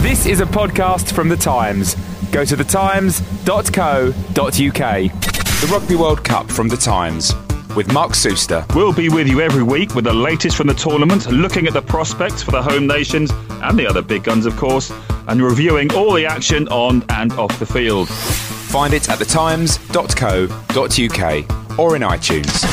This is a podcast from The Times. Go to thetimes.co.uk. The Rugby World Cup from The Times with Mark Souster. We'll be with you every week with the latest from the tournament, looking at the prospects for the home nations and the other big guns, of course, and reviewing all the action on and off the field. Find it at thetimes.co.uk or in iTunes.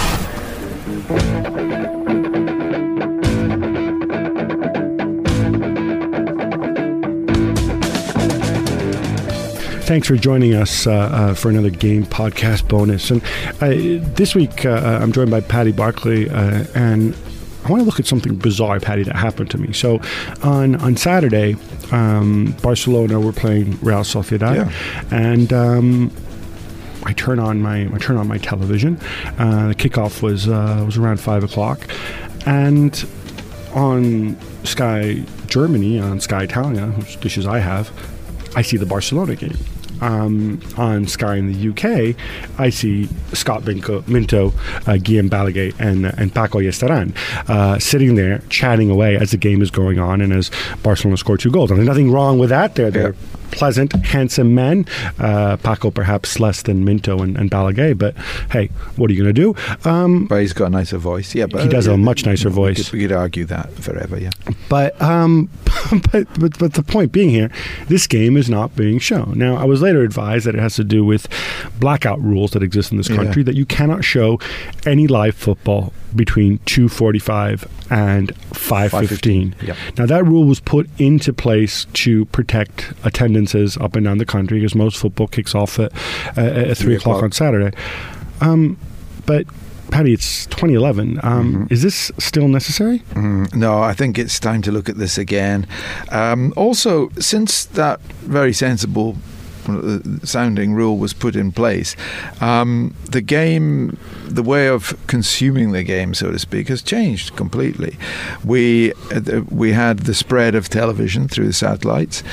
Thanks for joining us uh, uh, for another game podcast bonus. And uh, this week, uh, I'm joined by Paddy Barclay, uh, and I want to look at something bizarre, Paddy, that happened to me. So, on on Saturday, um, Barcelona were playing Real Sociedad, Yeah. and. Um, I turn on my I turn on my television. Uh, the kickoff was uh, was around five o'clock, and on Sky Germany on Sky Italia, which dishes I have, I see the Barcelona game. Um, on Sky in the UK, I see Scott Minko, Minto, uh, Guillem Balagué, and and Paco Aiestaran uh, sitting there chatting away as the game is going on and as Barcelona score two goals. And there's nothing wrong with that. They're they're pleasant, handsome men. Uh, Paco perhaps less than Minto and, and Balaguer, but hey, what are you going to do? Um, But he's got a nicer voice. Yeah, but He does have a much nicer we voice. could- We could argue that forever. Yeah. But um, but, but but the point being here, this game is not being shown. Now, I was later advised that it has to do with blackout rules that exist in this Yeah. country that you cannot show any live football between 2:45 and 5:15. Yep. Now, that rule was put into place to protect attendances up and down the country because most football kicks off at, uh, at three o'clock o'clock. on Saturday. Um, but Paddy, it's 2011. Um, Is this still necessary? Mm, no, I think it's time to look at this again. Um, also, since that very sensible sounding rule was put in place, um, the game, the way of consuming the game, so to speak, has changed completely. We uh, we had the spread of television through the satellites,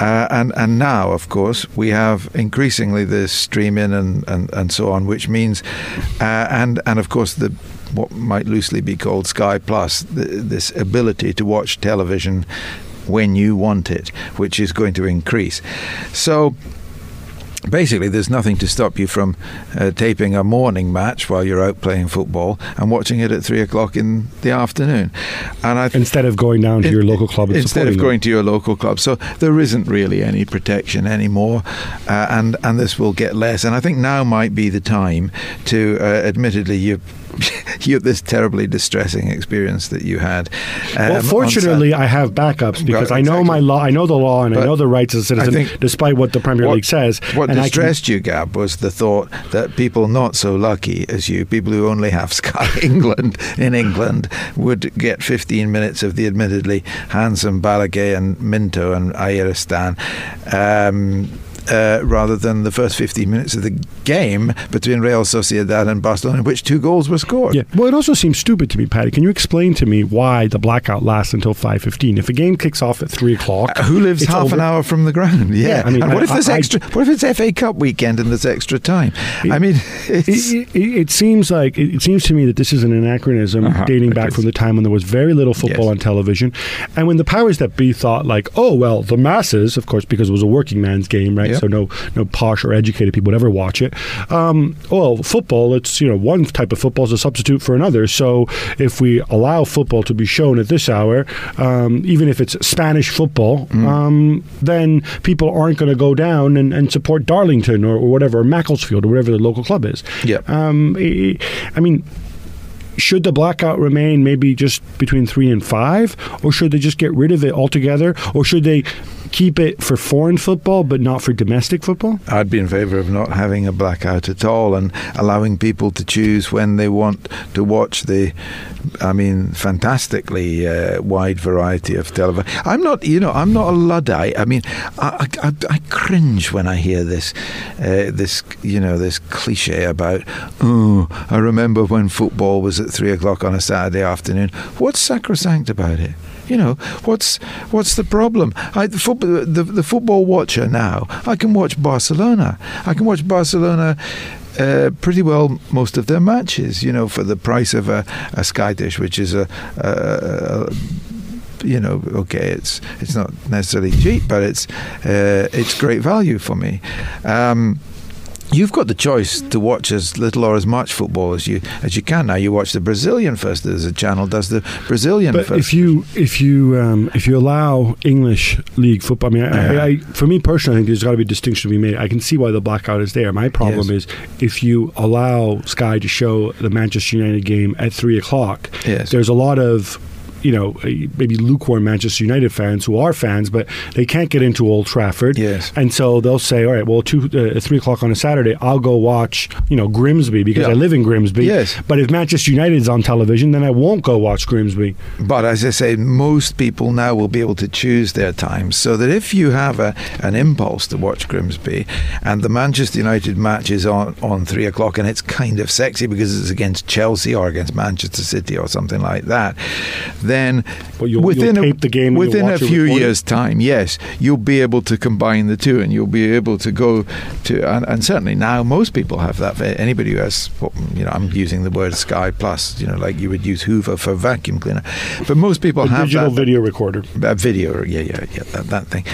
uh, and and now, of course, we have increasingly the streaming and, and, and so on, which means, uh, and and of course the what might loosely be called Sky Plus, th- this ability to watch television when you want it, which is going to increase. So basically, there's nothing to stop you from uh, taping a morning match while you're out playing football and watching it at three o'clock in the afternoon. And I Instead of going down to in- your local club instead of supporting them. going to your local club. So there isn't really any protection anymore, uh, and and this will get less. And I think now might be the time to, uh, admittedly, you. You this terribly distressing experience that you had. um, Well, fortunately, I have backups because Well, I know my law. I know the law, and I know the rights I citizen, despite what the Premier what- League says. What and I can- distressed you, Gab, was the thought that people not so lucky as you, people who only have Sky England in England, would get 15 minutes of the admittedly handsome Balagué and Minto and Aiestaran. Um, uh, rather than the first 15 minutes of the game between Real Sociedad and Barcelona, in which two goals were scored. Yeah. Well, it also seems stupid to me, Paddy. Can you explain to me why the blackout lasts until five fifteen? If a game kicks off at three o'clock, Uh, Who lives half over. an hour from the ground? Yeah. Yeah, I mean, and what if there's I- extra? what if it's FA Cup weekend and there's extra time? I mean, it's, It, it, it seems like it, it seems to me that this is an anachronism Uh-huh, dating back from the time when there was very little football Yes. on television, and when the powers that be thought like, oh well, the masses, of course, because it was a working man's game, right? Yep. So no no posh or educated people would ever watch it. Um, well, football, it's you know one type of football is a substitute for another. So if we allow football to be shown at this hour, um, even if it's Spanish football, Mm. um, then people aren't going to go down and, and support Darlington or, or whatever, or Macclesfield or whatever the local club is. Yep. Um, I I mean, should the blackout remain maybe just between three and five, or should they just get rid of it altogether, or should they keep it for foreign football but not for domestic football? I'd be in favour of not having a blackout at all and allowing people to choose when they want to watch the, I mean, fantastically uh, wide variety of television. I'm not, you know, I'm not a luddite. I mean, I, I, I- cringe when I hear this, uh, this, you know, this cliche about, oh, I remember when football was at three o'clock on a Saturday afternoon. What's sacrosanct about it? You know, what's what's the problem? I, the, football, the, the football watcher now, I can watch Barcelona. I can watch Barcelona uh, pretty well most of their matches, you know, for the price of a, a Sky dish, which is a, a, a you know, okay, it's it's not necessarily cheap, but it's uh, it's great value for me. Um, You've got the choice to watch as little or as much football as you as you can now. You watch the Brazilian first. There's a channel does the Brazilian But first. if you if you um, if you allow English league football, I mean, I, Yeah. I, for me personally, I think there's got to be a distinction to be made. I can see why the blackout is there. My problem Yes. is if you allow Sky to show the Manchester United game at three o'clock. Yes. There's a lot of you know eh, maybe lukewarm Manchester United fans who are fans, but they can't get into Old Trafford. Yes. And so they'll say, all right, well, two uh, three o'clock on a Saturday, I'll go watch you know Grimsby because Yeah. I live in Grimsby. Yes. But if Manchester United's on television, then I won't go watch Grimsby. But as I say, most people now will be able to choose their times, so that if you have a, an impulse to watch Grimsby, and the Manchester United match is on on three o'clock, and it's kind of sexy because it's against Chelsea or against Manchester City or something like that, then Well, you'll- within you'll a, tape the game within a few years' time, yes, you'll be able to combine the two, and you'll be able to go to, and, and certainly now most people have that. Anybody who has, you know, I'm using the word Sky Plus, you know, like you would use Hoover for vacuum cleaner, but most people A have digital that, video recorder. a video, yeah, yeah, yeah, that, that thing.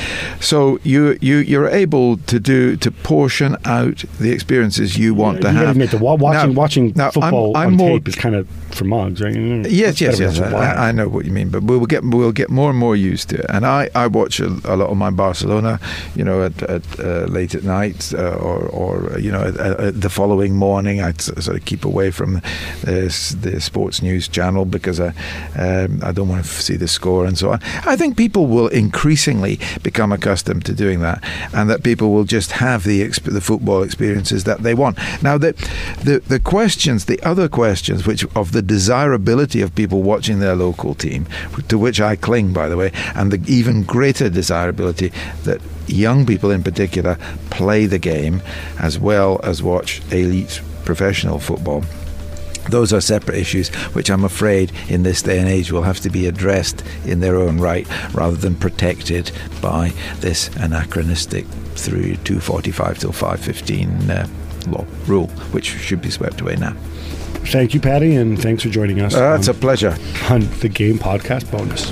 So you you you're able to do to portion out the experiences you want you to gotta have. admit that watching Now- watching now, I'm- football I'm on more- tape is kind of for mugs, right? Mm, Yes, yes, yes. than it's live. I, I know what you mean, but we'll get we'll get more and more used to it. And I, I watch a, a lot of my Barcelona, you know, at, at uh, late at night uh, or or uh, you know at, at the following morning. I sort of keep away from the, the sports news channel because I um, I don't want to see the score and so on. I think people will increasingly become accustomed to doing that, and that people will just have the exp- the football experiences that they want. Now the the the questions, the other questions, which of the desirability of people watching their local team, to which I cling, by the way, and the even greater desirability that young people in particular play the game as well as watch elite professional football. Those are separate issues, which I'm afraid in this day and age will have to be addressed in their own right rather than protected by this anachronistic through 245 till 515 uh, law rule, which should be swept away now. Thank you, Paddy, and thanks for joining us Uh, it's a pleasure. on the Game Podcast bonus.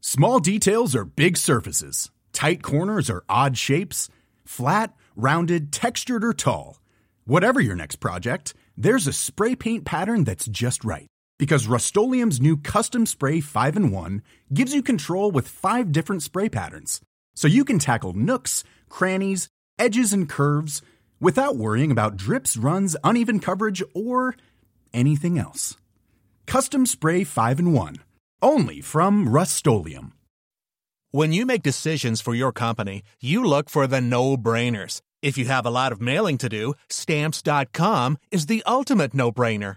Small details are big surfaces. Tight corners are odd shapes. Flat, rounded, textured, or tall. Whatever your next project, there's a spray paint pattern that's just right. Because Rust new Custom Spray 5 in 1 gives you control with five different spray patterns. So you can tackle nooks, crannies, edges, and curves without worrying about drips, runs, uneven coverage, or anything else. Custom Spray 5 in 1. Only from Rust When you make decisions for your company, you look for the no brainers. If you have a lot of mailing to do, stamps.com is the ultimate no brainer.